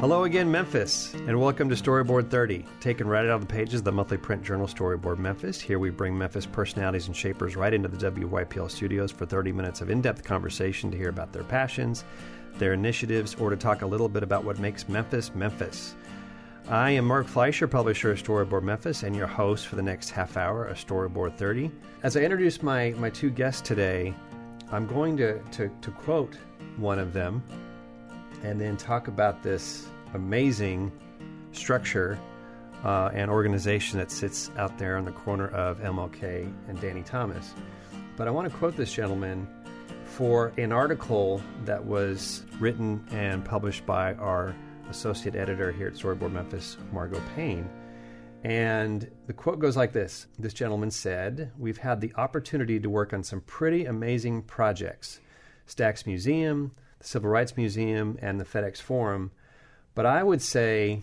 Hello again, Memphis, and welcome to Storyboard 30, taken right out of the pages of the monthly print journal Storyboard Memphis. Here we bring Memphis personalities and shapers right into the WYPL studios for 30 minutes of in depth conversation to hear about their passions, their initiatives, or to talk a little bit about what makes Memphis Memphis. I am Mark Fleischer, publisher of Storyboard Memphis, and your host for the next half hour of Storyboard 30. As I introduce my, my two guests today, I'm going to, to, to quote one of them and then talk about this amazing structure uh, and organization that sits out there on the corner of MLK and Danny Thomas. But I want to quote this gentleman for an article that was written and published by our associate editor here at Storyboard Memphis, Margot Payne. And the quote goes like this This gentleman said, We've had the opportunity to work on some pretty amazing projects Stax Museum, Civil Rights Museum, and the FedEx Forum. But I would say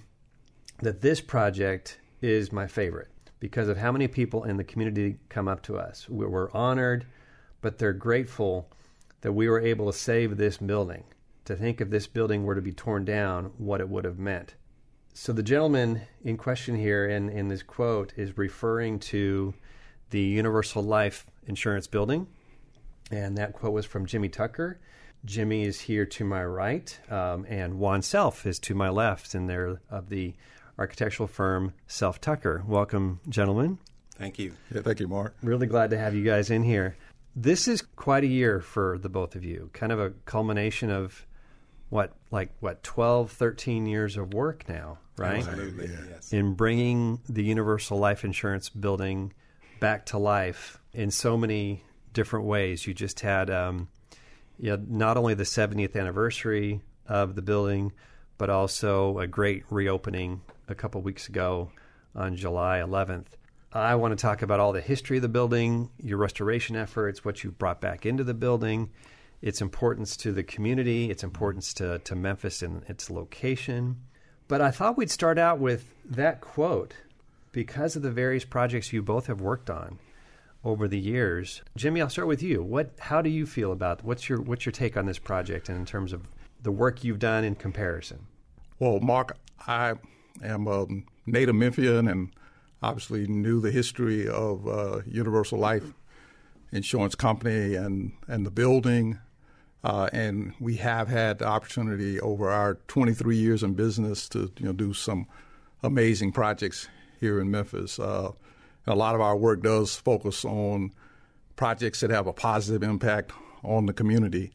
that this project is my favorite because of how many people in the community come up to us. We're honored, but they're grateful that we were able to save this building. To think if this building were to be torn down, what it would have meant. So the gentleman in question here in, in this quote is referring to the Universal Life Insurance Building. And that quote was from Jimmie Tucker. Jimmie is here to my right, um, and Juan Self is to my left, and they're of the architectural firm Self Tucker. Welcome, gentlemen. Thank you. Yeah, thank you, Mark. Really glad to have you guys in here. This is quite a year for the both of you, kind of a culmination of what, like, what, 12, 13 years of work now, right? Absolutely. Yes. In bringing the Universal Life Insurance building back to life in so many different ways. You just had um, you know, not only the 70th anniversary of the building, but also a great reopening a couple weeks ago on July 11th. I want to talk about all the history of the building, your restoration efforts, what you've brought back into the building, its importance to the community, its importance to, to Memphis and its location. But I thought we'd start out with that quote because of the various projects you both have worked on over the years. Jimmie, I'll start with you. What how do you feel about what's your what's your take on this project and in terms of the work you've done in comparison? Well, Mark, I am a native Memphian and obviously knew the history of uh, Universal Life Insurance Company and and the building. Uh, and we have had the opportunity over our 23 years in business to you know do some amazing projects here in Memphis. Uh, a lot of our work does focus on projects that have a positive impact on the community.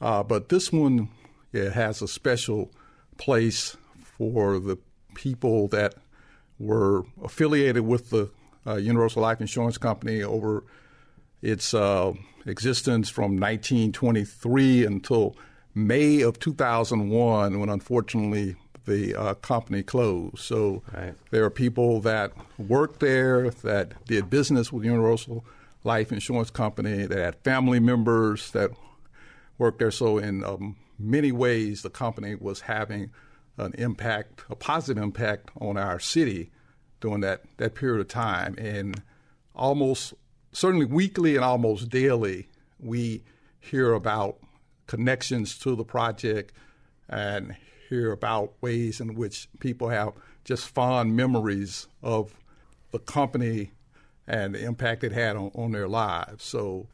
Uh, but this one yeah, has a special place for the people that were affiliated with the uh, Universal Life Insurance Company over its uh, existence from 1923 until May of 2001, when unfortunately the uh, company closed. So right. there are people that worked there that did business with Universal Life Insurance Company that had family members that worked there. So in um, many ways, the company was having an impact, a positive impact on our city during that, that period of time. And almost, certainly weekly and almost daily, we hear about connections to the project and hear about ways in which people have just fond memories of the company and the impact it had on, on their lives. So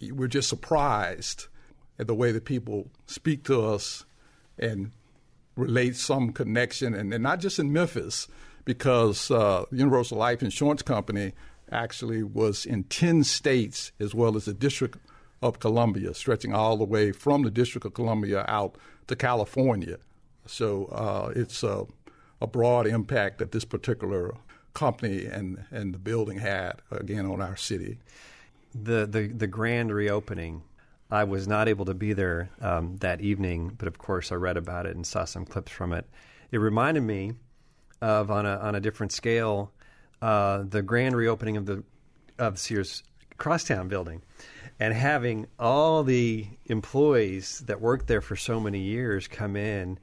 we're just surprised at the way that people speak to us and relate some connection, and, and not just in Memphis, because uh, Universal Life Insurance Company actually was in 10 states as well as the District of Columbia, stretching all the way from the District of Columbia out to California. So uh, it's a, a, broad impact that this particular company and, and the building had, again, on our city. The, the, the grand reopening, I was not able to be there um, that evening, but of course I read about it and saw some clips from it. It reminded me of, on a, on a different scale, uh, the grand reopening of the of Sears Crosstown building and having all the employees that worked there for so many years come in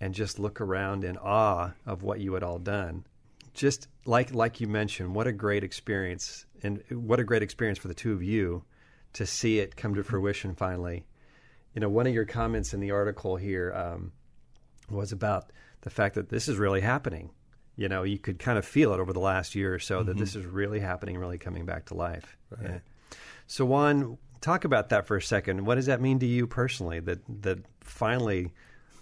and just look around in awe of what you had all done. Just like like you mentioned, what a great experience and what a great experience for the two of you to see it come to fruition finally. You know, one of your comments in the article here um, was about the fact that this is really happening. You know, you could kind of feel it over the last year or so mm-hmm. that this is really happening, really coming back to life. Right. Yeah. So, Juan, talk about that for a second. What does that mean to you personally? That that finally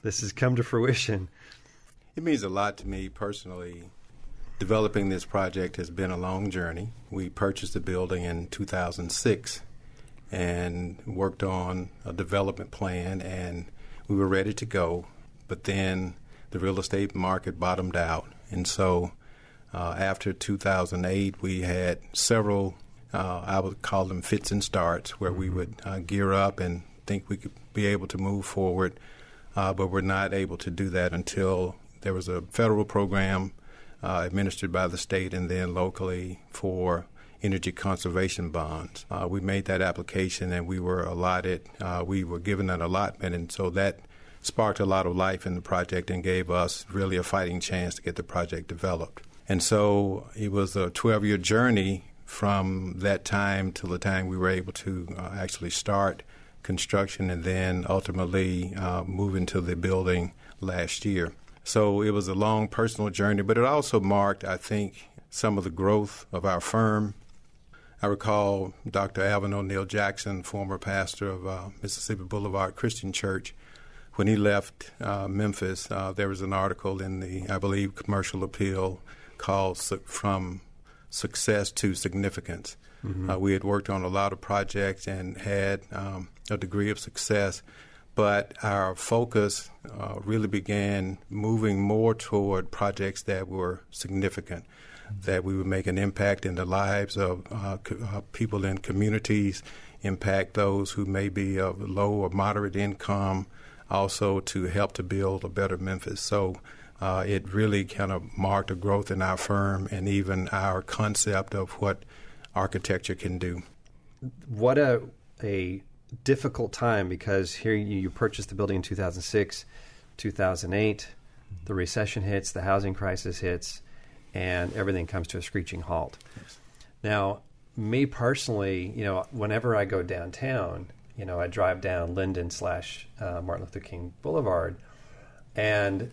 this has come to fruition. It means a lot to me personally. Developing this project has been a long journey. We purchased the building in 2006 and worked on a development plan, and we were ready to go. But then the real estate market bottomed out, and so uh, after 2008, we had several uh, I would call them fits and starts, where we would uh, gear up and think we could be able to move forward, uh, but we're not able to do that until there was a federal program uh, administered by the state and then locally for energy conservation bonds. Uh, we made that application and we were allotted, uh, we were given an allotment, and so that sparked a lot of life in the project and gave us really a fighting chance to get the project developed. And so it was a 12 year journey from that time till the time we were able to uh, actually start construction and then ultimately uh, move into the building last year. So it was a long personal journey, but it also marked, I think, some of the growth of our firm. I recall Dr. Alvin O'Neal Jackson, former pastor of uh, Mississippi Boulevard Christian Church, when he left uh, Memphis, uh, there was an article in the, I believe, Commercial Appeal called From success to significance. Mm-hmm. Uh, we had worked on a lot of projects and had um, a degree of success, but our focus uh, really began moving more toward projects that were significant, mm-hmm. that we would make an impact in the lives of uh, co- uh, people in communities, impact those who may be of low or moderate income, also to help to build a better Memphis. So uh, it really kind of marked a growth in our firm and even our concept of what architecture can do. What a a difficult time because here you, you purchased the building in 2006, 2008, the recession hits, the housing crisis hits, and everything comes to a screeching halt. Yes. Now, me personally, you know, whenever I go downtown, you know, I drive down Linden slash uh, Martin Luther King Boulevard, and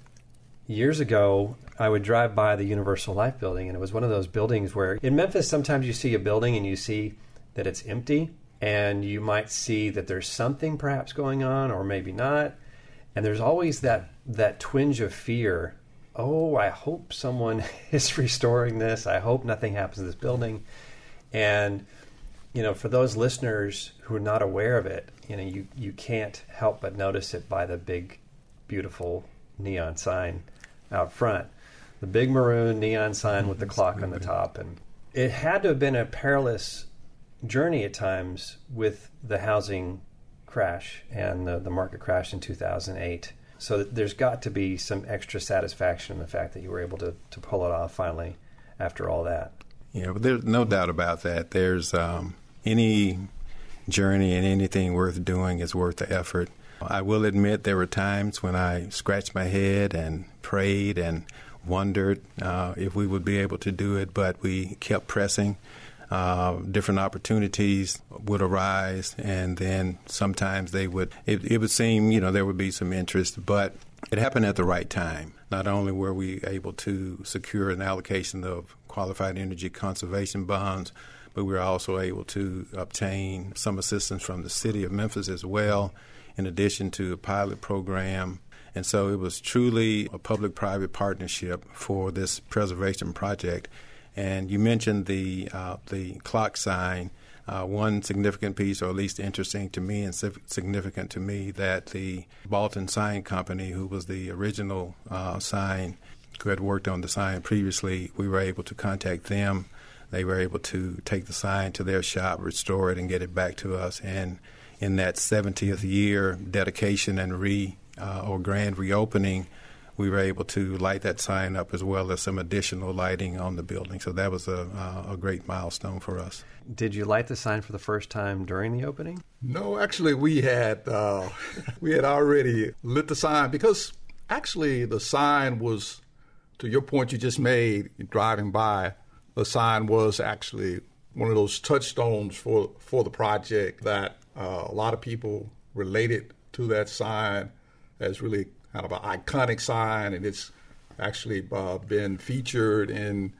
years ago, I would drive by the Universal Life building, and it was one of those buildings where in Memphis, sometimes you see a building and you see that it's empty, and you might see that there's something perhaps going on, or maybe not. And there's always that that twinge of fear. Oh, I hope someone is restoring this. I hope nothing happens to this building. And you know, for those listeners who are not aware of it, you know, you you can't help but notice it by the big, beautiful neon sign out front. The big maroon neon sign with the clock on the top. And it had to have been a perilous journey at times with the housing crash and the, the market crash in 2008. So there's got to be some extra satisfaction in the fact that you were able to, to pull it off finally after all that. Yeah, but there's no doubt about that. There's um, any journey and anything worth doing is worth the effort. I will admit there were times when I scratched my head and prayed and wondered uh, if we would be able to do it, but we kept pressing. Uh, different opportunities would arise, and then sometimes they would. It, it would seem, you know, there would be some interest, but it happened at the right time. Not only were we able to secure an allocation of qualified energy conservation bonds, but we were also able to obtain some assistance from the city of Memphis as well in addition to a pilot program. And so it was truly a public private partnership for this preservation project. And you mentioned the, uh, the clock sign. Uh, one significant piece, or at least interesting to me and significant to me, that the Balton Sign Company, who was the original uh, sign, who had worked on the sign previously, we were able to contact them. They were able to take the sign to their shop, restore it, and get it back to us. And in that 70th year dedication and re uh, or grand reopening, we were able to light that sign up as well as some additional lighting on the building. So that was a, uh, a great milestone for us. Did you light the sign for the first time during the opening? No, actually, we had uh, we had already lit the sign because actually the sign was, to your point you just made, driving by, the sign was actually one of those touchstones for for the project that uh, a lot of people related to that sign as really kind of an iconic sign, and it's actually uh, been featured in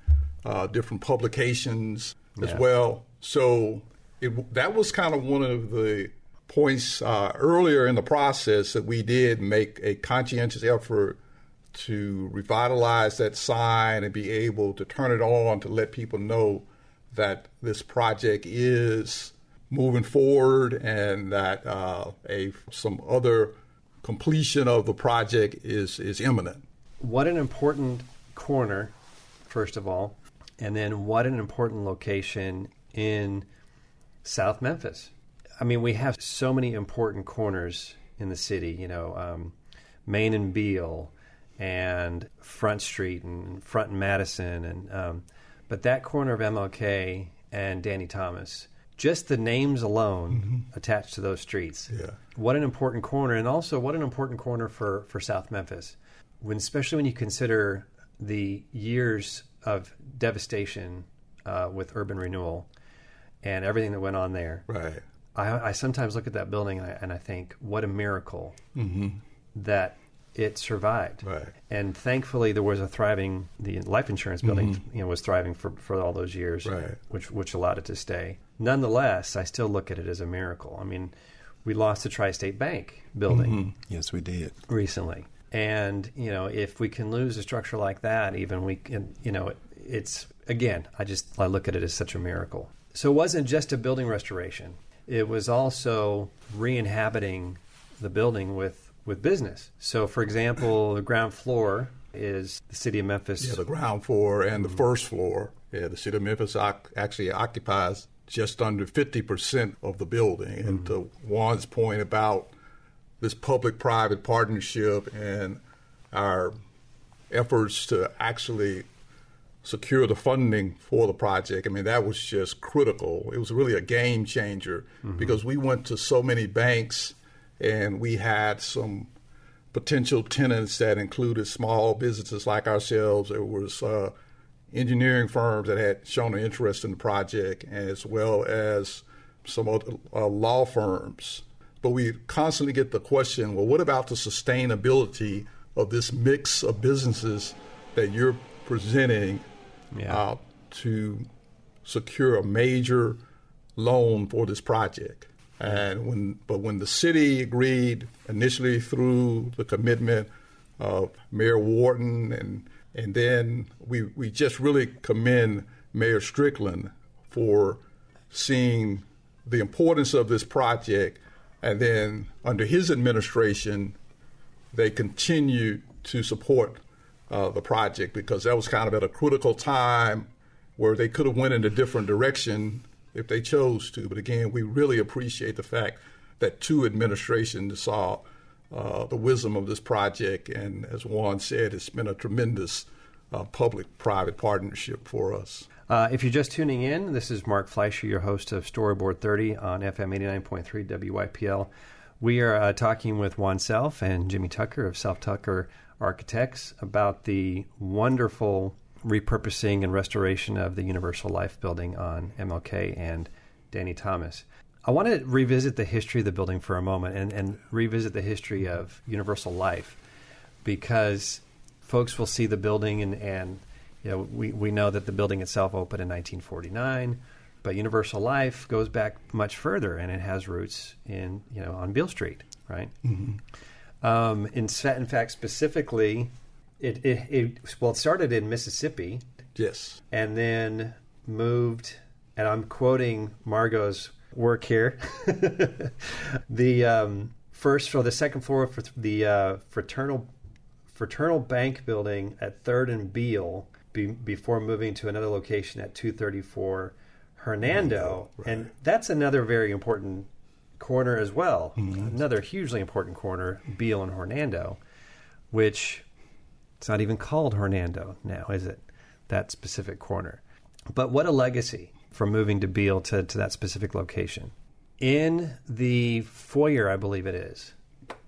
uh, different publications as well. So it, that was kind of one of the points uh, earlier in the process that we did make a conscientious effort to revitalize that sign and be able to turn it on to let people know that this project is moving forward and that uh, a some other completion of the project is is imminent. What an important corner, first of all, and then what an important location in South Memphis. I mean, we have so many important corners in the city, you know, um, Main and Beale and Front Street and Front and Madison. And, um, but that corner of MLK and Danny Thomas, just the names alone attached to those streets. Yeah. What an important corner, and also what an important corner for, for South Memphis. When, especially when you consider the years of devastation uh, with urban renewal and everything that went on there. Right. I, I sometimes look at that building and I, and I think, what a miracle that it survived. Right. And thankfully, there was a thriving. The life insurance mm-hmm. building, you know, was thriving for, for all those years, Right. which which allowed it to stay. Nonetheless, I still look at it as a miracle. I mean, we lost the Tri-State Bank building mm-hmm. Yes, we did. recently. And you know, if we can lose a structure like that, even we can, you know, it's again, I just I look at it as such a miracle. So it wasn't just a building restoration; it was also re-inhabiting the building with with business. So, for example, the ground floor is the city of Memphis. Yeah, the ground floor and the first floor. Yeah, the city of Memphis actually occupies just under 50% of the building. And to Juan's point about this public private partnership and our efforts to actually secure the funding for the project, I mean, that was just critical. It was really a game changer mm-hmm. because we went to so many banks and we had some potential tenants that included small businesses like ourselves. There was uh, engineering firms that had shown an interest in the project, as well as some other uh, law firms. But we constantly get the question: Well, what about the sustainability of this mix of businesses that you're presenting Yeah. uh, to secure a major loan for this project? And when, but when the city agreed initially through the commitment of Mayor Wharton, and and then we we just really commend Mayor Strickland for seeing the importance of this project, and then under his administration, they continued to support uh, the project because that was kind of at a critical time where they could have went in a different direction if they chose to. But again, we really appreciate the fact that two administrations saw uh, the wisdom of this project, and as Juan said, it's been a tremendous uh, public-private partnership for us. Uh, if you're just tuning in, this is Mark Fleischer, your host of Storyboard 30 on FM 89.3 WYPL. We are uh, talking with Juan Self and Jimmie Tucker of Self Tucker Architects about the wonderful repurposing and restoration of the Universal Life building on MLK and Danny Thomas. I want to revisit the history of the building for a moment and, and revisit the history of Universal Life because folks will see the building and, and you know, we, we know that the building itself opened in 1949, but Universal Life goes back much further and it has roots in, you know, on Beale Street, right? Um, in, in fact, specifically, it, it, it, well, it started in Mississippi Yes. and then moved, and I'm quoting Margot's work here. the um, first for the second floor for the uh, fraternal fraternal bank building at Third and Beale be, before moving to another location at 234 Hernando, and that's another very important corner as well. Another hugely important corner, Beale and Hernando, which it's not even called Hernando now, is it? That specific corner. But what a legacy from moving to Beale to, to that specific location. In the foyer, I believe it is,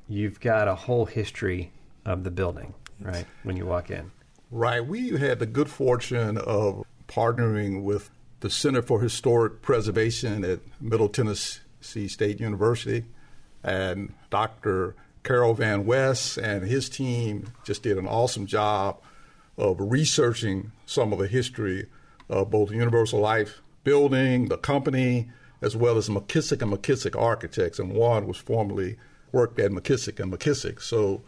you've got a whole history of the building, right? When you walk in. Right. We had the good fortune of partnering with the Center for Historic Preservation at Middle Tennessee State University and Dr. Carroll Van West and his team just did an awesome job of researching some of the history of both Universal Life building, the company, as well as McKissick and McKissick Architects. And Juan was formerly worked at McKissick and McKissick. So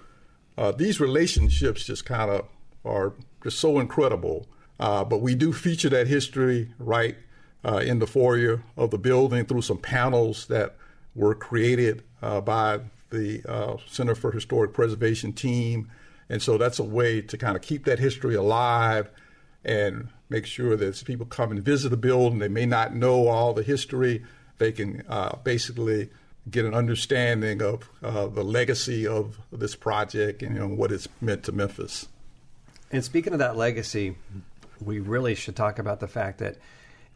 uh, these relationships just kind of are just so incredible. Uh, but we do feature that history right uh, in the foyer of the building through some panels that were created uh, by the uh, Center for Historic Preservation team. And so that's a way to kind of keep that history alive and make sure that as people come and visit the building, they may not know all the history. They can uh, basically get an understanding of uh, the legacy of this project and you know, what it's meant to Memphis. And speaking of that legacy, we really should talk about the fact that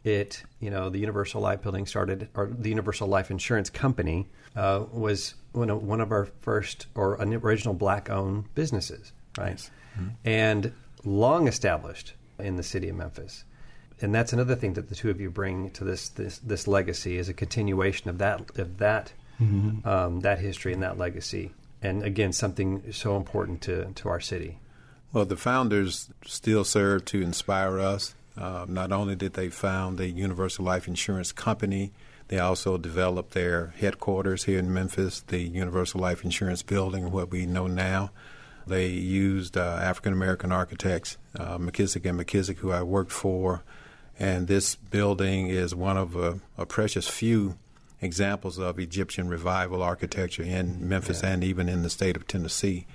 it, you know, the Universal Life Building started, or the Universal Life Insurance Company uh, was one of, one of our first or an original black-owned businesses, right? Nice. Mm-hmm. And long established in the city of Memphis. And that's another thing that the two of you bring to this this, this legacy is a continuation of that of that mm-hmm. um, that history and that legacy. And again, something so important to to our city. Well, the founders still serve to inspire us. Uh, not only did they found the Universal Life Insurance Company, they also developed their headquarters here in Memphis, the Universal Life Insurance Building, what we know now. They used uh, African American architects, uh, McKissick and McKissick, who I worked for, and this building is one of a, a precious few examples of Egyptian revival architecture in Memphis yeah. and even in the state of Tennessee.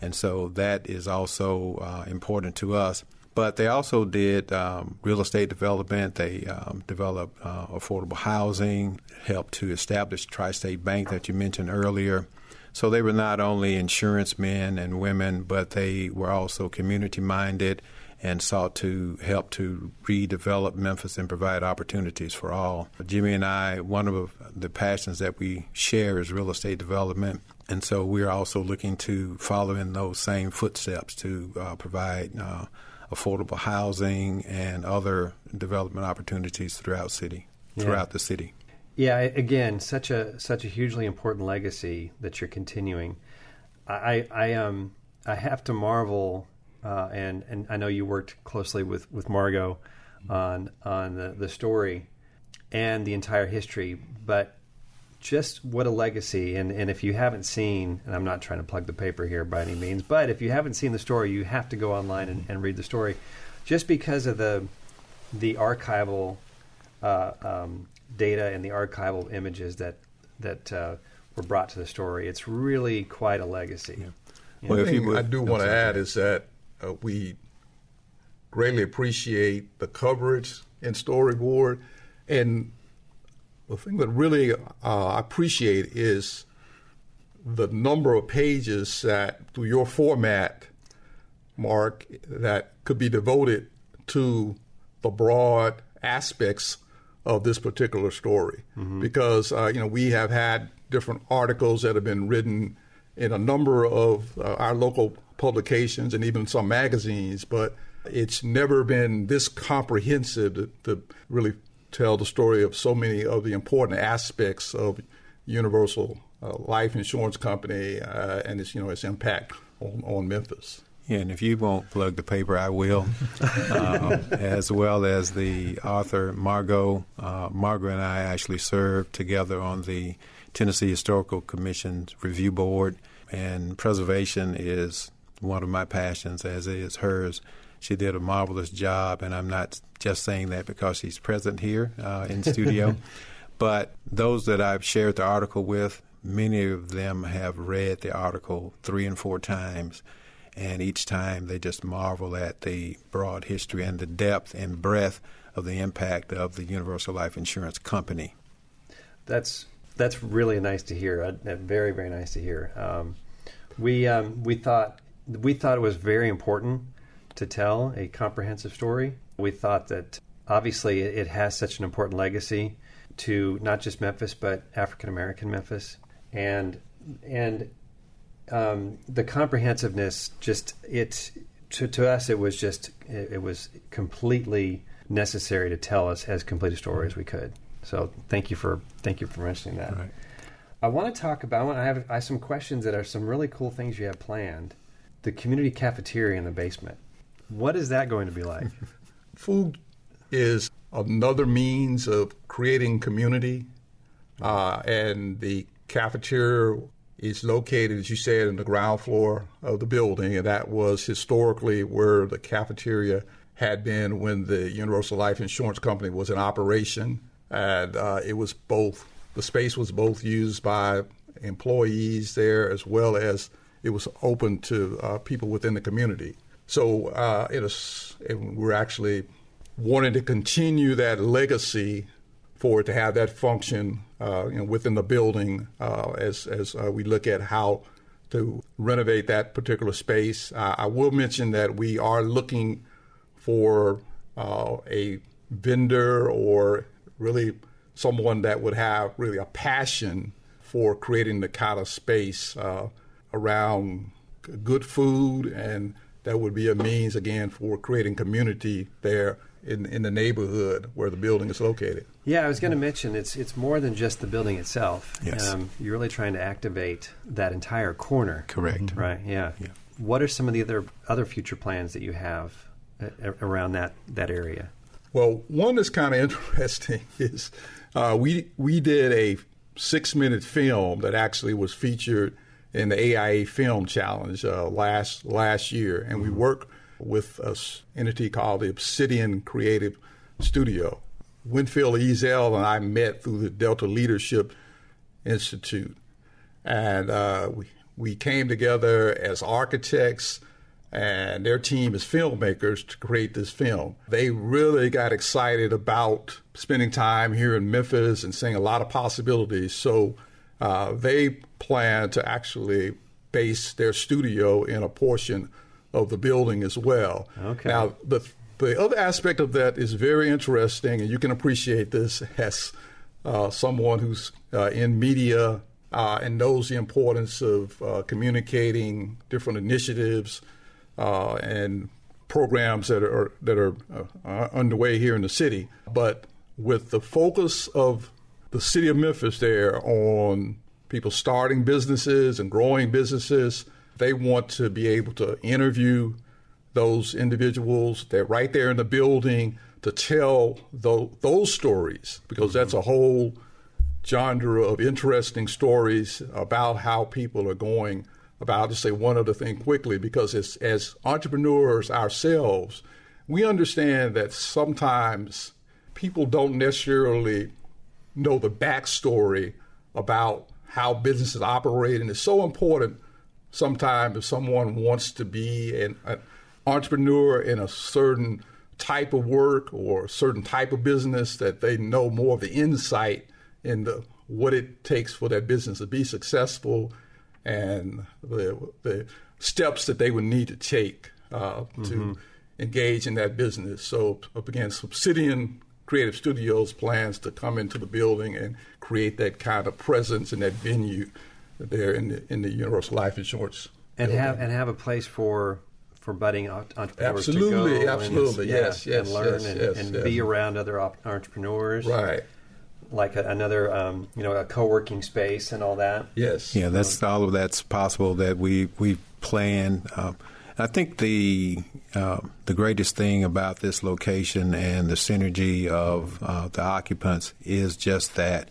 And so that is also uh, important to us. But they also did um, real estate development. They um, developed uh, affordable housing, helped to establish Tri State Bank that you mentioned earlier. So they were not only insurance men and women, but they were also community minded and sought to help to redevelop Memphis and provide opportunities for all. Jimmie and I, one of the passions that we share is real estate development. And so we're also looking to follow in those same footsteps to uh, provide uh, affordable housing and other development opportunities throughout city, yeah. throughout the city. Yeah, again, such a such a hugely important legacy that you're continuing. I I um I have to marvel, uh, and and I know you worked closely with with Margot on on the, the story and the entire history, but just what a legacy. And, and if you haven't seen and i'm not trying to plug the paper here by any means but if you haven't seen the story you have to go online and, and read the story. Just because of the the archival uh, um, data and the archival images that that uh, were brought to the story it's really quite a legacy. Yeah. well, thing i do want to add is that uh, we greatly appreciate the coverage and storyboard and the thing that really uh, I appreciate is the number of pages that, through your format, Mark, that could be devoted to the broad aspects of this particular story. Mm-hmm. Because, uh, you know, we have had different articles that have been written in a number of uh, our local publications and even some magazines, but it's never been this comprehensive to, to really tell the story of so many of the important aspects of Universal uh, Life Insurance Company uh, and its you know its impact on, on, Memphis. Yeah, and if you won't plug the paper, I will, uh, as well as the author Margot. Uh, Margot and I actually served together on the Tennessee Historical Commission's review board, and preservation is one of my passions, as is hers. She did a marvelous job, and I'm not just saying that because she's present here uh, in studio. but those that I've shared the article with, many of them have read the article three and four times, and each time they just marvel at the broad history and the depth and breadth of the impact of the Universal Life Insurance Company. That's that's really nice to hear. Uh, very very nice to hear. Um, we um, we thought we thought it was very important to tell a comprehensive story. We thought that obviously it has such an important legacy to not just Memphis but African American Memphis, and and um, the comprehensiveness just it to, to us it was just it, it, was completely necessary to tell us as complete a story as we could. So thank you for thank you for mentioning that. Right. I want to talk about. I have, I have some questions that are some really cool things you have planned. The community cafeteria in the basement. What is that going to be like? Food is another means of creating community, uh, and the cafeteria is located, as you said, in the ground floor of the building, and that was historically where the cafeteria had been when the Universal Life Insurance Company was in operation, and uh, it was both. The space was both used by employees there as well as it was open to uh, people within the community. So uh, it is, we're actually wanting to continue that legacy for it to have that function uh, you know, within the building uh, as as uh, we look at how to renovate that particular space. I will mention that we are looking for uh, a vendor or really someone that would have really a passion for creating the kind of space uh, around good food and that would be a means again for creating community there in, in the neighborhood where the building is located. Yeah, I was going to mention it's it's more than just the building itself. Yes. Um, you're really trying to activate that entire corner. Correct. Right. Yeah. Yeah. What are some of the other other future plans that you have uh, around that that area? Well, one that's kind of interesting is uh, we we did a six minute film that actually was featured in the AIA Film Challenge uh, last last year, and we work with an entity called the Obsidian Creative Studio. Winfield Ezel and I met through the Delta Leadership Institute, and uh, we we came together as architects and their team as filmmakers to create this film. They really got excited about spending time here in Memphis and seeing a lot of possibilities. So uh, they plan to actually base their studio in a portion of the building as well. Okay. Now, the the other aspect of that is very interesting, and you can appreciate this as uh, someone who's uh, in media uh, and knows the importance of uh, communicating different initiatives uh, and programs that are that are uh, underway here in the city. But with the focus of the city of Memphis there on people starting businesses and growing businesses, they want to be able to interview those individuals. They're right there in the building to tell those, those stories because that's a whole genre of interesting stories about how people are going about. I'll just say one other thing quickly because as, as entrepreneurs ourselves, we understand that sometimes people don't necessarily know the backstory about how businesses operate, and it's so important sometimes if someone wants to be an, an entrepreneur in a certain type of work or a certain type of business that they know more of the insight into what it takes for that business to be successful and the, the steps that they would need to take uh, mm-hmm. to engage in that business. So again, Obsidian Creative Studios plans to come into the building and create that kind of presence and that venue there in the in the Universal Life Insurance. And building. have and have a place for for budding entrepreneurs absolutely, to go. Absolutely, and, yes, yeah, yes, and learn yes, and, yes, and yes. be around other entrepreneurs. Right. Like a, another, um, you know, a co-working space and all that. Yes. Yeah, that's all of that's possible that we we plan. Um, I think the uh, the greatest thing about this location and the synergy of uh, the occupants is just that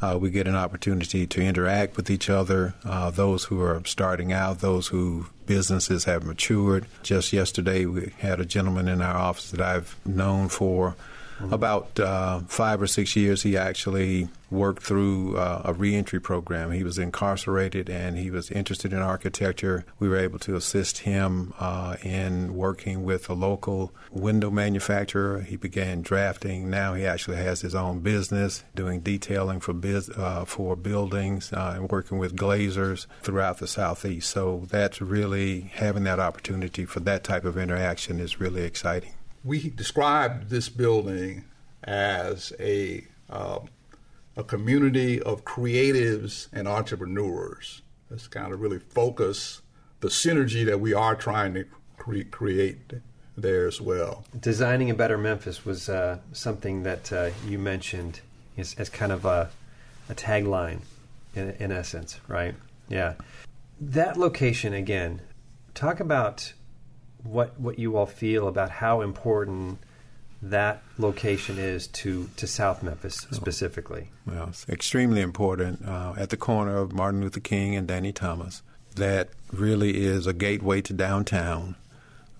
uh, we get an opportunity to interact with each other, uh, those who are starting out, those who businesses have matured. Just yesterday, we had a gentleman in our office that I've known for Mm-hmm. About uh, five or six years, he actually worked through uh, a reentry program. He was incarcerated and he was interested in architecture. We were able to assist him uh, in working with a local window manufacturer. He began drafting. Now he actually has his own business, doing detailing for biz- uh, for buildings uh, and working with glazers throughout the southeast. So that's really having that opportunity for that type of interaction is really exciting we described this building as a uh, a community of creatives and entrepreneurs. That's kind of really focus the synergy that we are trying to cre- create there as well. Designing a better Memphis was uh, something that uh, you mentioned as, as, kind of a, a tagline in, in essence, right? Yeah. That location again. Talk about what what you all feel about how important that location is to, to South Memphis Oh. specifically. Well, it's extremely important uh, at the corner of Martin Luther King and Danny Thomas. That really is a gateway to downtown.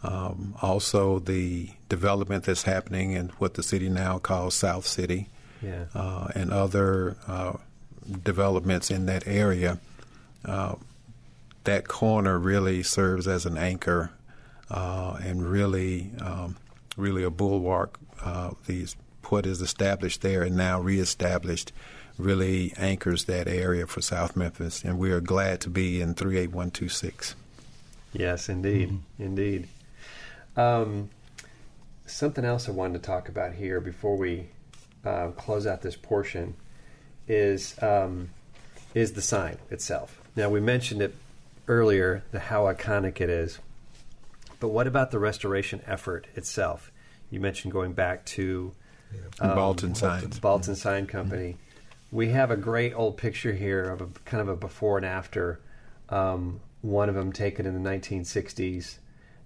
Um, also, the development that's happening in what the city now calls South City Yeah. uh, and other uh, developments in that area. Uh, that corner really serves as an anchor uh, and really, um, really a bulwark. Uh, these what is established there and now reestablished really anchors that area for South Memphis, and we are glad to be in 38126. Yes, indeed, Mm-hmm. indeed. Um, something else I wanted to talk about here before we uh, close out this portion is um, is the sign itself. Now we mentioned it earlier, the how iconic it is, but what about the restoration effort itself? You mentioned going back to um, Balton Signs. Balton Sign Company. We have a great old picture here of a kind of a before and after. Um, one of them taken in the 1960s,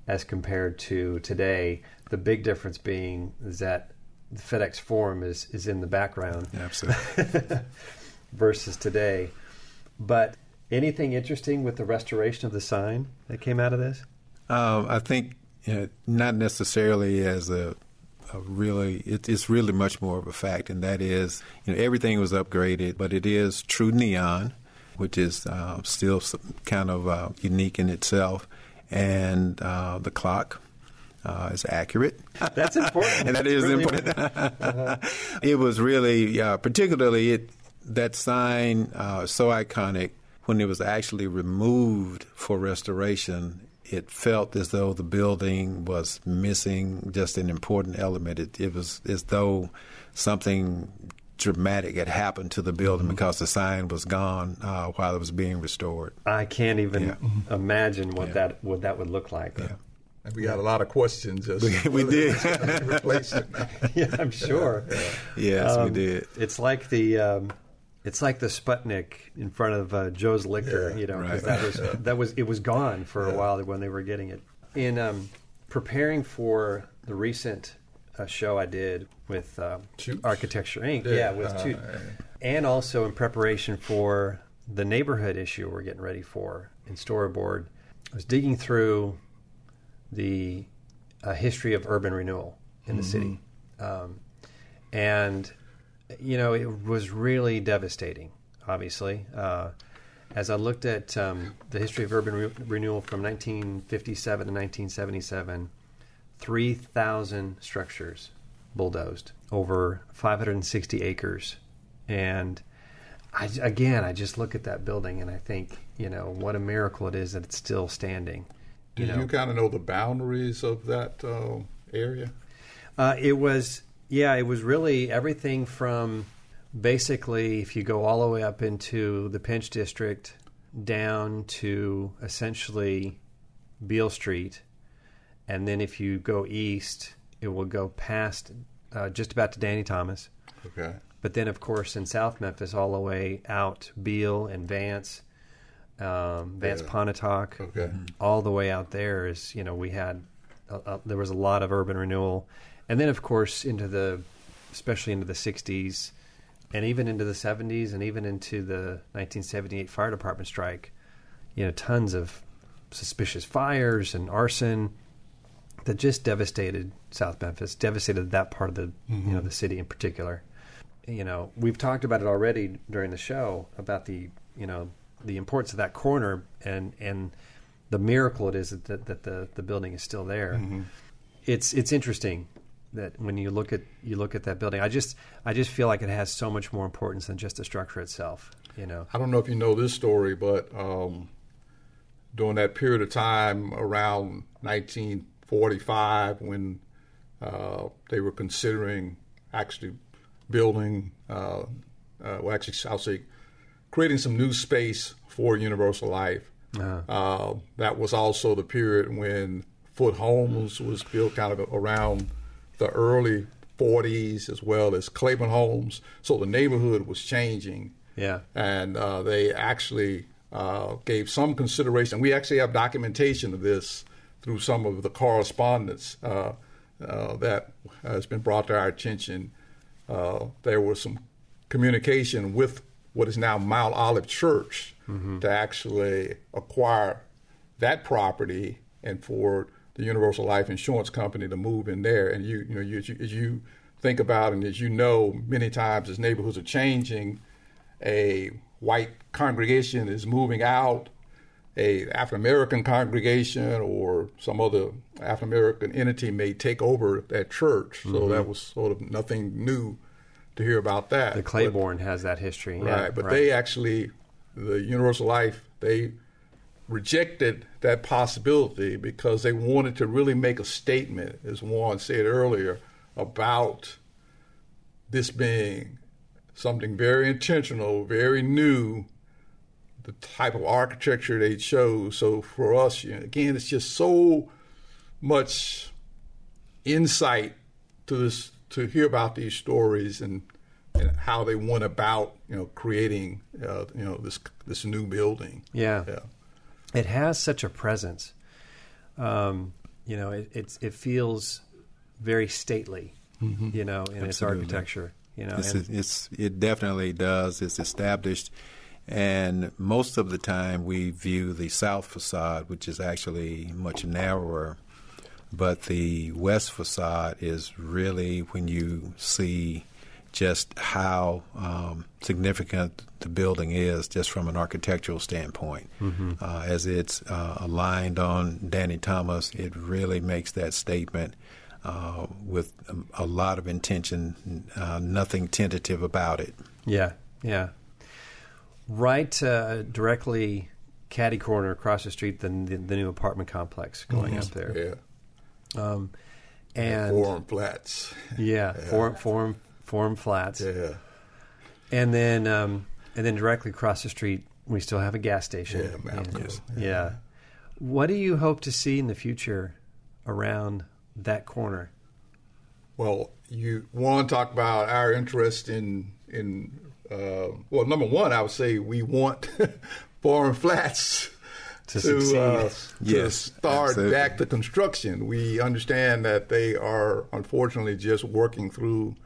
as compared to today. The big difference being is that the FedEx Forum is is in the background Absolutely. versus today. But anything interesting with the restoration of the sign that came out of this? Um, I think you know, not necessarily as a, a really. It, it's really much more of a fact, and that is, you know, everything was upgraded, but it is true neon, which is uh, still kind of uh, unique in itself, and uh, the clock. Uh, is accurate. That's important. and that is Really important. it was really, uh, particularly it that sign uh, so iconic when it was actually removed for restoration. It felt as though the building was missing just an important element. It, it was as though something dramatic had happened to the building because the sign was gone uh, while it was being restored. I can't even Yeah. imagine what Yeah. that what that would look like. Yeah. And we got a lot of questions. Just We- we did. it's gonna be replaced or not. yeah, I'm sure. Yes, we Um, did. It's like the um, it's like the Sputnik in front of uh, Joe's liquor, Yeah, you know, right. that was that was it was gone for a while when they were getting it. In um, preparing for the recent uh, show I did with Chooch? Architecture Inc. Yeah, Yeah, with uh, Chooch. and also in preparation for the neighborhood issue we're getting ready for in storyboard. I was digging through the uh, history of urban renewal in the city, um, and you know it was really devastating. Obviously, uh, as I looked at um, the history of urban re- renewal from 1957 to 1977, 3,000 structures bulldozed over 560 acres, and I, again, I just look at that building and I think, you know, what a miracle it is that it's still standing. Do you, know. kind of know the boundaries of that uh, area? Uh, it was, yeah, it was really everything from basically, if you go all the way up into the Pinch District, down to essentially Beale Street, and then if you go east, it will go past uh, just about to Danny Thomas. Okay. But then, of course, in South Memphis, all the way out Beale and Vance, um, Vance Yeah. Pontotoc, Okay. all the way out there is you know we had uh, uh, there was a lot of urban renewal, and then of course into the especially into the '60s, and even into the '70s, and even into the 1978 fire department strike, you know, tons of suspicious fires and arson that just devastated South Memphis, devastated that part of the you know mm-hmm. the city in particular. You know, we've talked about it already during the show about the you know the importance of that corner and and the miracle it is that, that, that the the building is still there. Mm-hmm. It's it's interesting that when you look at you look at that building, I just I just feel like it has so much more importance than just the structure itself. You know, I don't know if you know this story, but um, during that period of time around 1945, when uh, they were considering actually building, uh, uh, well, actually, I'll say, creating some new space for Universal Life. Uh, that was also the period when Foote Homes was built kind of around the early 40s, as well as Cleaborn Homes. So the neighborhood was changing Yeah. And uh, they actually uh, gave some consideration. We actually have documentation of this through some of the correspondence uh, uh, that has been brought to our attention. Uh, there was some communication with what is now Mount Olive Church mm-hmm. to actually acquire that property and for the Universal Life Insurance Company to move in there. And you, you know, you, as you think about and as you know, many times as neighborhoods are changing, a white congregation is moving out, a African American congregation or some other African American entity may take over that church. So mm-hmm. that was sort of nothing new to hear about that. The Clayborn but, has that history, right? Yeah, but right. they actually, the Universal Life, they rejected that possibility because they wanted to really make a statement, as Juan said earlier, about this being something very intentional, very new, the type of architecture they chose. So for us, you know, again, it's just so much insight to this to hear about these stories and, and how they went about you know creating uh, you know this this new building. Yeah. yeah, it has such a presence. Um, you know, it it feels very stately. Mm-hmm. You know, in Absolutely. its architecture. You know, it's, it's it definitely does. It's established. And most of the time, we view the south facade, which is actually much narrower, but the west facade is really when you see just how um, significant the building is, just from an architectural standpoint. Mm-hmm. Uh, as it's uh, aligned on Danny Thomas, it really makes that statement uh, with a, a, lot of intention, uh, nothing tentative about it. Yeah, yeah. Right uh, directly caddy corner across the street, the, the, the new apartment complex going mm-hmm. up there. Yeah. Um, and Forum Flats. Yeah, yeah. Forum Forum Forum Flats. Yeah. And then um, and then directly across the street, we still have a gas station. Yeah, and, yeah. yeah. What do you hope to see in the future around that corner? Well, you want to talk about our interest in in uh, well, number one, I would say we want Forum Flats to, to, uh, yes, start absolutely. back the construction. We understand that they are unfortunately just working through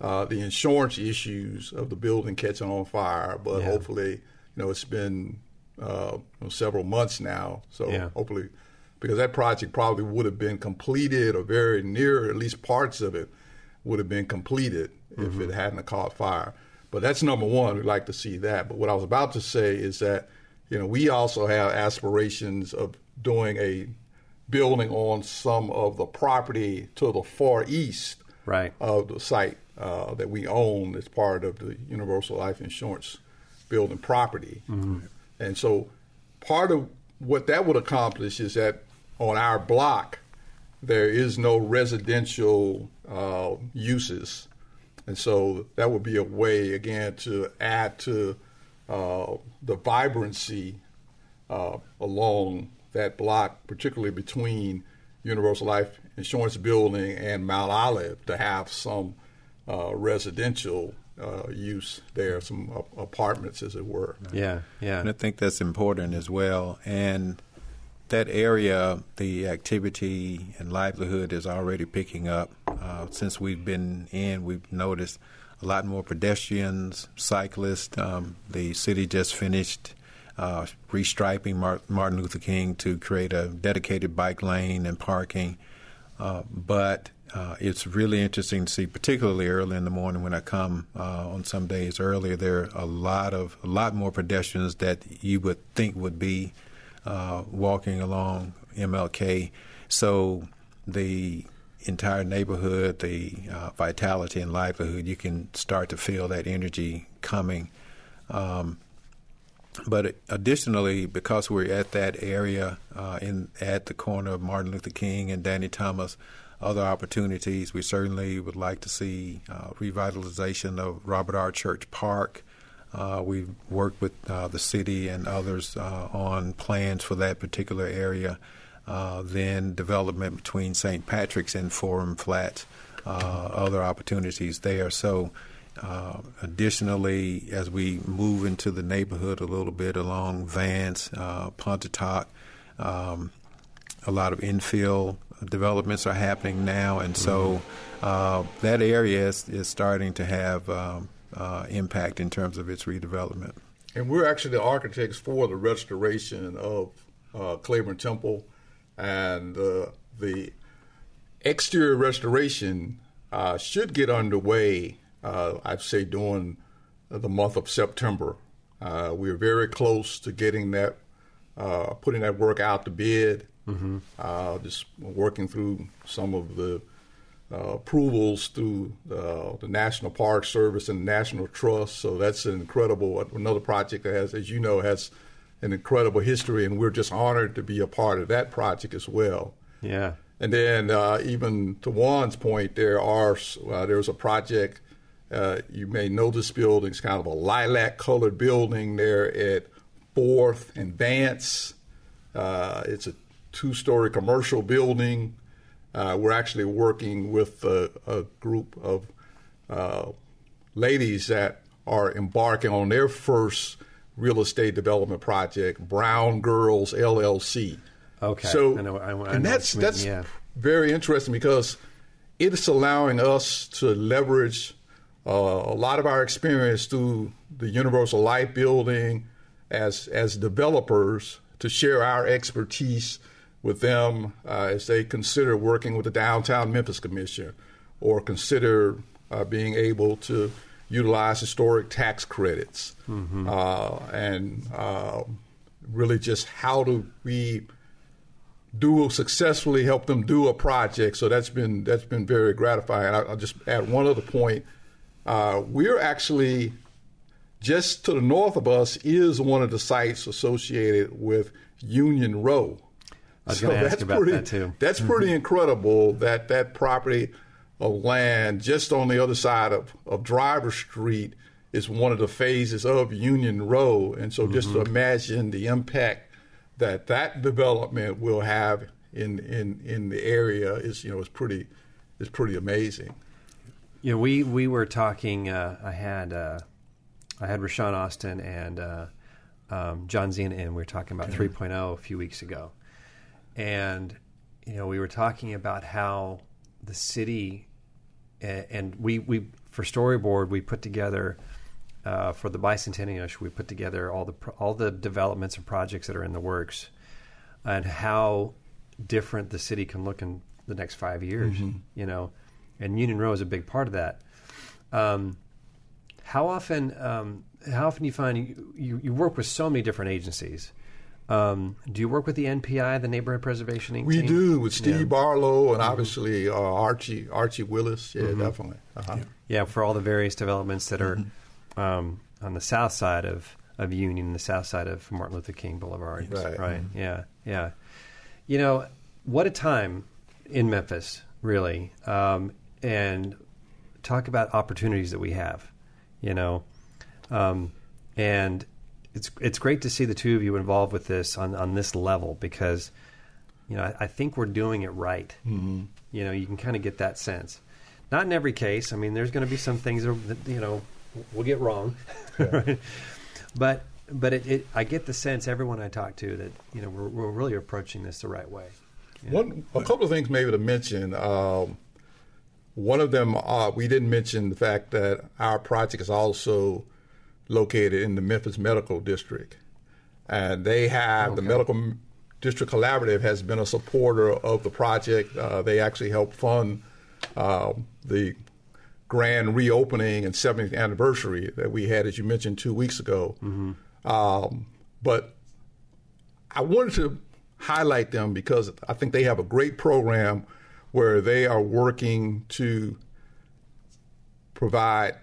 uh, the insurance issues of the building catching on fire, but yeah. hopefully, you know, it's been uh, several months now, so yeah. hopefully, because that project probably would have been completed or very near, at least parts of it would have been completed mm-hmm. if it hadn't caught fire. But that's number one. We'd like to see that. But what I was about to say is that you know, we also have aspirations of doing a building on some of the property to the far east right. of the site uh, that we own as part of the Universal Life Insurance building property. Mm-hmm. And so part of what that would accomplish is that on our block, there is no residential uh, uses. And so that would be a way, again, to add to uh, the vibrancy uh, along that block, particularly between Universal Life Insurance Building and Mount Olive, to have some uh, residential uh, use there, some apartments, as it were. Yeah, yeah. And I think that's important as well. And that area, the activity and livelihood is already picking up. Uh, since we've been in, we've noticed a lot more pedestrians, cyclists. Um, the city just finished uh, restriping Martin Luther King to create a dedicated bike lane and parking. Uh, but uh, it's really interesting to see, particularly early in the morning when I come uh, on some days earlier. There are a lot of a lot more pedestrians that you would think would be uh, walking along MLK. So the entire neighborhood, the uh, vitality and livelihood, you can start to feel that energy coming. Um, but additionally, because we're at that area, uh, in at the corner of Martin Luther King and Danny Thomas, other opportunities, we certainly would like to see uh, revitalization of Robert R. Church Park. Uh, we've worked with uh, the city and others uh, on plans for that particular area uh, then development between St. Patrick's and Forum Flats, uh, other opportunities there. So additionally, as we move into the neighborhood a little bit along Vance, Pontotoc, um, a lot of infill developments are happening now, and so uh, that area is, is, starting to have um, uh, impact in terms of its redevelopment. And we're actually the architects for the restoration of uh, Clayborn Temple, and uh, the exterior restoration uh, should get underway. Uh, I'd say during the month of September. we're very close to getting that, putting that work out to bid. Mm-hmm. Uh, just working through some of the uh, approvals through uh, the National Park Service and National Trust. So that's an incredible another project that has, as you know, has an incredible history, and we're just honored to be a part of that project as well. Yeah. And then uh, even to Juan's point, there are uh, there's a project. Uh, you may know this building. It's kind of a lilac colored building there at Fourth and Vance. it's a two story commercial building. Uh, we're actually working with a, a group of uh, ladies that are embarking on their first real estate development project, Brown Girls LLC. Okay. So, I know, I, I and that's that's yeah. very interesting because it's allowing us to leverage uh, a lot of our experience through the Universal Life Building as as developers to share our expertise with them uh, as they consider working with the Downtown Memphis Commission or consider uh, being able to utilize historic tax credits mm-hmm. uh, and uh, really just how do we do successfully help them do a project. So that's been that's been very gratifying. I, will just add one other point. Uh, we're actually just to the north of us is one of the sites associated with Union Row. I was so going to ask about pretty, that too. That's pretty mm-hmm. incredible that that property of land just on the other side of, of Driver Street is one of the phases of Union Row. And so just mm-hmm. to imagine the impact that that development will have in, in, in the area is, you know, is pretty, is pretty amazing. Yeah, we, we were talking, uh, I had, uh, I had Rashawn Austin and, uh, um, John Zeanah in. We were talking about okay. 3.0 a few weeks ago and you know we were talking about how the city and we we for storyboard we put together uh, for the bicentennial we put together all the all the developments and projects that are in the works and how different the city can look in the next five years mm-hmm. you know and Union Row is a big part of that um, how often um, how often do you find you, you, you work with so many different agencies um, do you work with the NPI, the Neighborhood Preservation Inc. We team? do with Steve yeah. Barlow and mm-hmm. obviously uh, Archie Archie Willis. Yeah, mm-hmm. definitely. Uh-huh. Yeah. yeah. for all the various developments that are mm-hmm. um, on the south side of, of Union, the south side of Martin Luther King Boulevard. Right. Right. Mm-hmm. Yeah. Yeah. You know, what a time in Memphis, really, um, and talk about opportunities that we have. You know, um, and it's it's great to see the two of you involved with this on on this level because you know I, I think we're doing it right. Mm-hmm. You know, you can kind of get that sense. Not in every case. I mean, there's going to be some things that you know we'll get wrong, right? but but it, it, I get the sense everyone I talk to that you know we're, we're really approaching this the right way. One a couple of things maybe to mention. Um, one of them uh, we didn't mention the fact that our project is also located in the Memphis Medical District. And they have okay. the Medical District Collaborative has been a supporter of the project. Uh, they actually helped fund uh, the grand reopening and 70th anniversary that we had, as you mentioned, two weeks ago. Mm-hmm. Um, but I wanted to highlight them because I think they have a great program where they are working to provide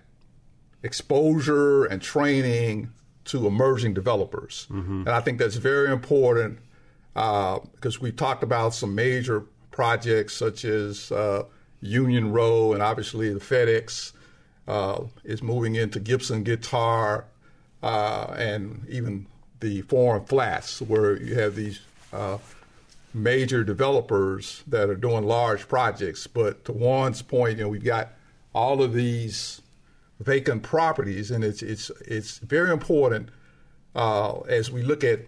exposure and training to emerging developers. Mm-hmm. And I think that's very important uh, because we talked about some major projects such as uh, Union Row and obviously the FedEx uh, is moving into Gibson Guitar uh, and even the Forum Flats where you have these uh, major developers that are doing large projects. But to Juan's point, you know, we've got all of these vacant properties, and it's it's it's very important uh, as we look at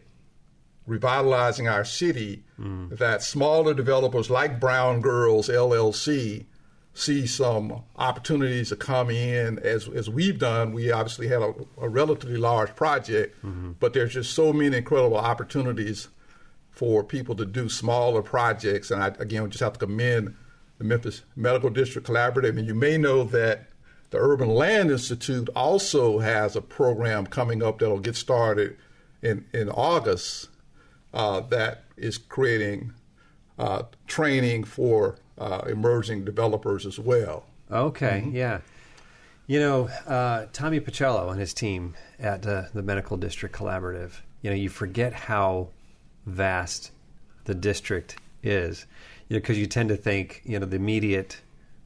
revitalizing our city mm. that smaller developers like Brown Girls LLC see some opportunities to come in as as we've done. We obviously had a, a relatively large project, mm-hmm. but there's just so many incredible opportunities for people to do smaller projects. And I, again, we just have to commend the Memphis Medical District Collaborative. And you may know that the Urban Land Institute also has a program coming up that'll get started in, in August uh, that is creating uh, training for uh, emerging developers as well. Okay, mm-hmm. yeah. You know, uh, Tommy Pacello and his team at uh, the Medical District Collaborative, you know, you forget how vast the district is, you know, because you tend to think, you know, the immediate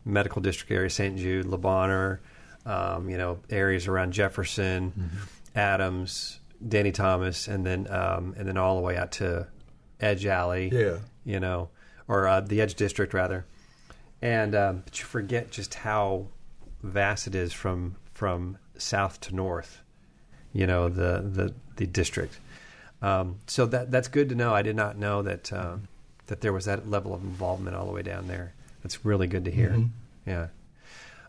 medical district area, St. Jude, Le Bonheur, um, you know, areas around Jefferson, mm-hmm. Adams, Danny Thomas, and then um, and then all the way out to Edge Alley. Yeah, you know, or uh, the Edge District rather. And um, but you forget just how vast it is from from south to north. You know the the the district. Um, so that that's good to know. I did not know that um, that there was that level of involvement all the way down there. That's really good to hear. Mm-hmm. Yeah.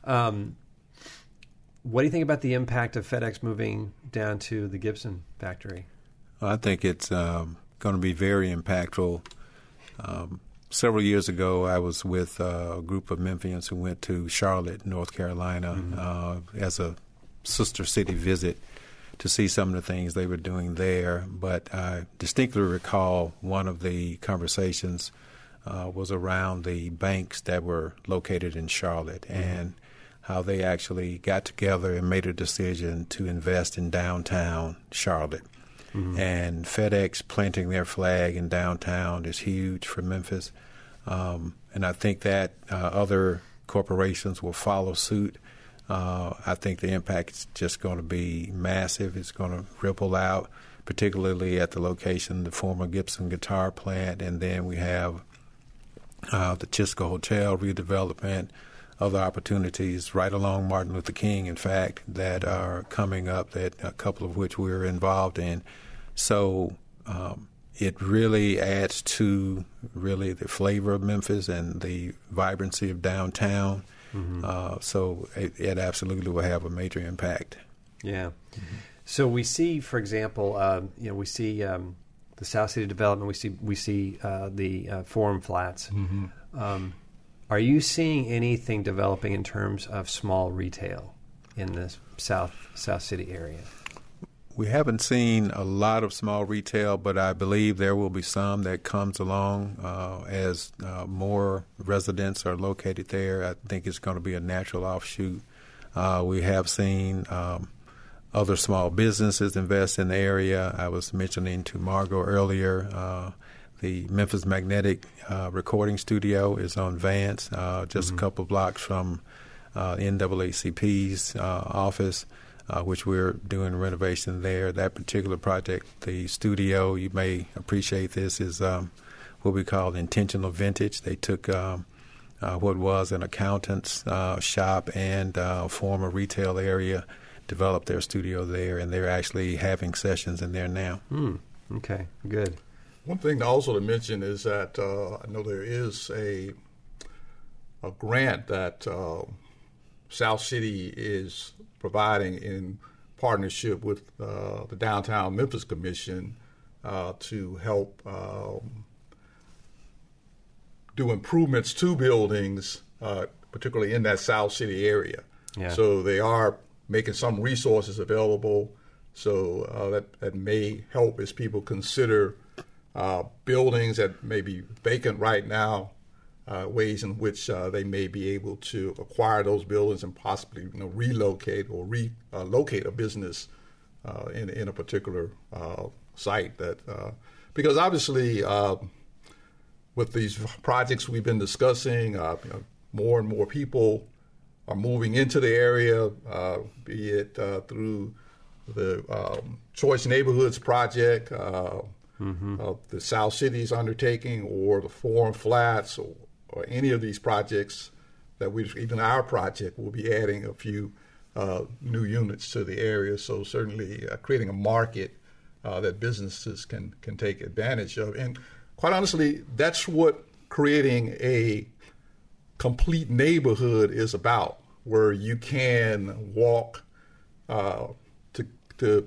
Um, what do you think about the impact of FedEx moving down to the Gibson factory? Well, I think it's um, going to be very impactful. Um, several years ago, I was with uh, a group of Memphians who went to Charlotte, North Carolina, mm-hmm. uh, as a sister city visit to see some of the things they were doing there. But I distinctly recall one of the conversations uh, was around the banks that were located in Charlotte mm-hmm. and how they actually got together and made a decision to invest in downtown Charlotte. Mm-hmm. And FedEx planting their flag in downtown is huge for Memphis. Um, and I think that uh, other corporations will follow suit. Uh, I think the impact is just going to be massive. It's going to ripple out, particularly at the location, the former Gibson guitar plant, and then we have uh, the Chisca Hotel redevelopment, other opportunities right along Martin Luther King, in fact, that are coming up, that a couple of which we're involved in. So um, it really adds to really the flavor of Memphis and the vibrancy of downtown. Mm-hmm. Uh, so it, it, absolutely will have a major impact. Yeah. Mm-hmm. So we see, for example, um, you know, we see um, the South City development. We see we see uh, the uh, Forum Flats. Mm-hmm. Um, are you seeing anything developing in terms of small retail in the South South City area? We haven't seen a lot of small retail, but I believe there will be some that comes along uh, as uh, more residents are located there. I think it's going to be a natural offshoot. Uh, we have seen um, other small businesses invest in the area. I was mentioning to Margot earlier uh, the Memphis Magnetic uh, Recording Studio is on Vance, uh, just mm-hmm. a couple blocks from NAACP's office uh, which we're doing renovation there. That particular project, the studio, you may appreciate this, is um, what we call intentional vintage. They took um, uh, what was an accountant's uh, shop and uh, former retail area, developed their studio there, and they're actually having sessions in there now. Mm, okay, good. One thing also to mention is that uh, I know there is a a grant that uh, South City is providing in partnership with uh, the Downtown Memphis Commission uh, to help um, do improvements to buildings, uh, particularly in that South City area. Yeah. So they are making some resources available. So uh, that that may help as people consider uh, buildings that may be vacant right now uh, ways in which uh, they may be able to acquire those buildings and possibly you know, relocate or relocate a business uh, in, in a particular uh, site. That uh, because obviously uh, with these projects we've been discussing, you know, more and more people are moving into the area, be it through the um, Choice Neighborhoods project. Mm-hmm. the South City's undertaking, or the Forum Flats, or or any of these projects that we, even our project, will be adding a few uh, new units to the area. So certainly uh, creating a market uh, that businesses can can take advantage of. And quite honestly, that's what creating a complete neighborhood is about, where you can walk uh, to to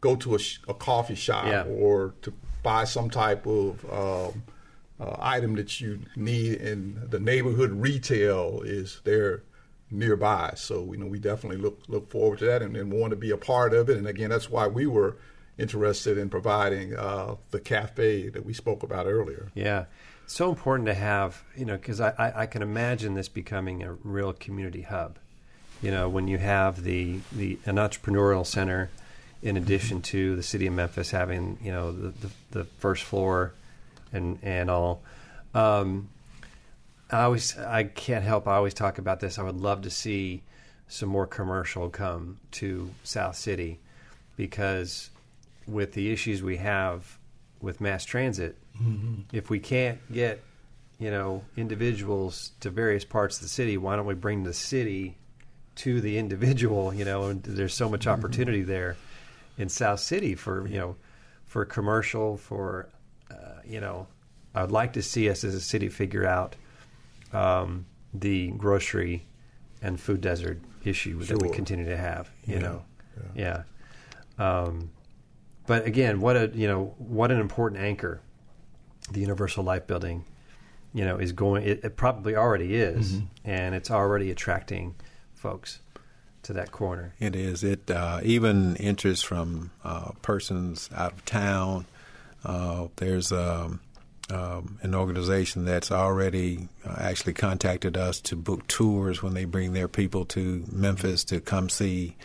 go to a, sh- a coffee shop Yeah. or to buy some type of um, uh, item that you need, and the neighborhood retail is there nearby. So you know we definitely look look forward to that and, and want to be a part of it. And again, that's why we were interested in providing uh, the cafe that we spoke about earlier. Yeah. So important to have, you know, because I, I, I can imagine this becoming a real community hub. You know, when you have the, the an entrepreneurial center, in addition to the city of Memphis having, you know, the, the, the first floor and and all. Um, I always I can't help. I always talk about this. I would love to see some more commercial come to South City because with the issues we have with mass transit, if we can't get you know individuals to various parts of the city, why don't we bring the city to the individual? You know, and there's so much opportunity there in South City for you know for commercial for uh, you know. I would like to see us as a city figure out um, the grocery and food desert issue that we continue to have. You Yeah. know, yeah. Um, but again, what a you know what an important anchor the Universal Life Building, you know, is going. It, it probably already is, and it's already attracting folks to that corner. It is. It uh, even interest from uh, persons out of town. Uh, there's um, um, an organization that's already uh, actually contacted us to book tours when they bring their people to Memphis to come see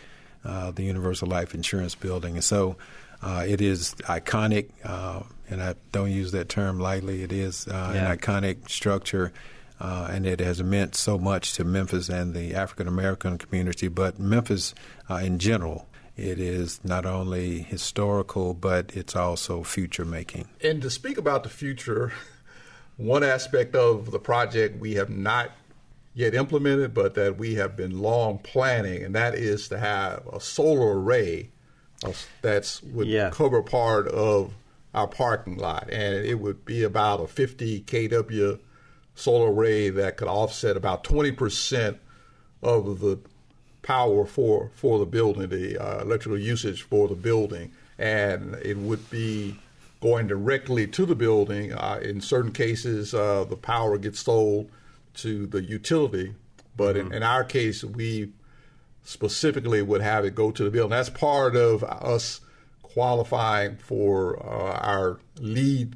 uh, the Universal Life Insurance Building. And so uh, it is iconic, uh, and I don't use that term lightly. It is uh, Yeah. an iconic structure. Uh, and it has meant so much to Memphis and the African American community, but Memphis uh, in general. It is not only historical, but it's also future making. And to speak about the future, one aspect of the project we have not yet implemented, but that we have been long planning, and that is to have a solar array that's would Yeah. cover part of our parking lot, and it would be about a 50 kW solar array that could offset about 20 percent of the power for for the building, the uh, electrical usage for the building, and it would be going directly to the building. Uh, in certain cases, uh, the power gets sold to the utility, but in, in our case, we specifically would have it go to the building. That's part of us qualifying for uh, our LEED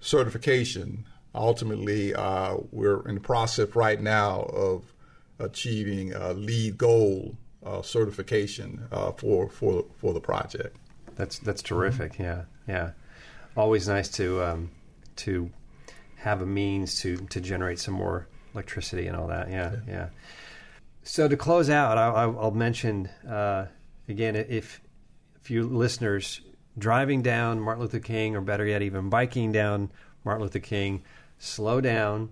certification. Ultimately, uh, we're in the process right now of achieving uh, LEED Gold uh, certification uh, for for for the project. That's that's terrific. Yeah, yeah. Always nice to um, to have a means to to generate some more electricity and all that. Yeah, yeah. So to close out, I, I- I'll mention uh, again if if you listeners driving down Martin Luther King, or better yet, even biking down Martin Luther King, slow down.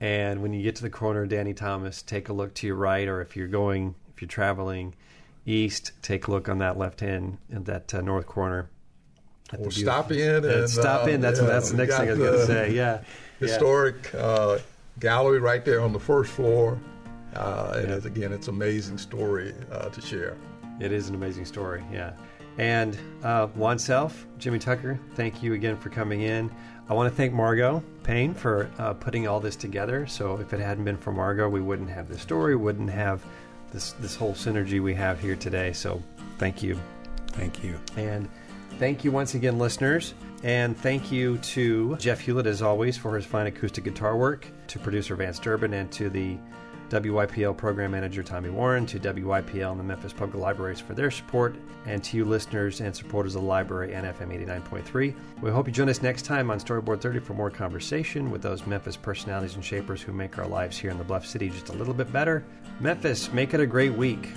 And when you get to the corner of Danny Thomas, take a look to your right, or if you're going, if you're traveling east, take a look on that left hand, in that uh, north corner. Or stop in Uh, and stop uh, in. That's yeah, that's the next thing I was going to say. Yeah, Yeah. Historic uh, gallery right there on the first floor, uh, and Yeah. again, it's an amazing story uh, to share. It is an amazing story, yeah. And uh, Juan Self, Jimmie Tucker, thank you again for coming in. I want to thank Margot Payne for uh, putting all this together. So if it hadn't been for Margot, we wouldn't have this story, wouldn't have this this whole synergy we have here today. So thank you. Thank you. And thank you once again, listeners. And thank you to Jeff Hewlett, as always, for his fine acoustic guitar work, to producer Vance Durbin, and to the WYPL program manager Tommy Warren, to WYPL and the Memphis Public Libraries for their support, and to you listeners and supporters of the library and FM 89.3. We hope you join us next time on Storyboard 30 for more conversation with those Memphis personalities and shapers who make our lives here in the Bluff City just a little bit better. Memphis, make it a great week.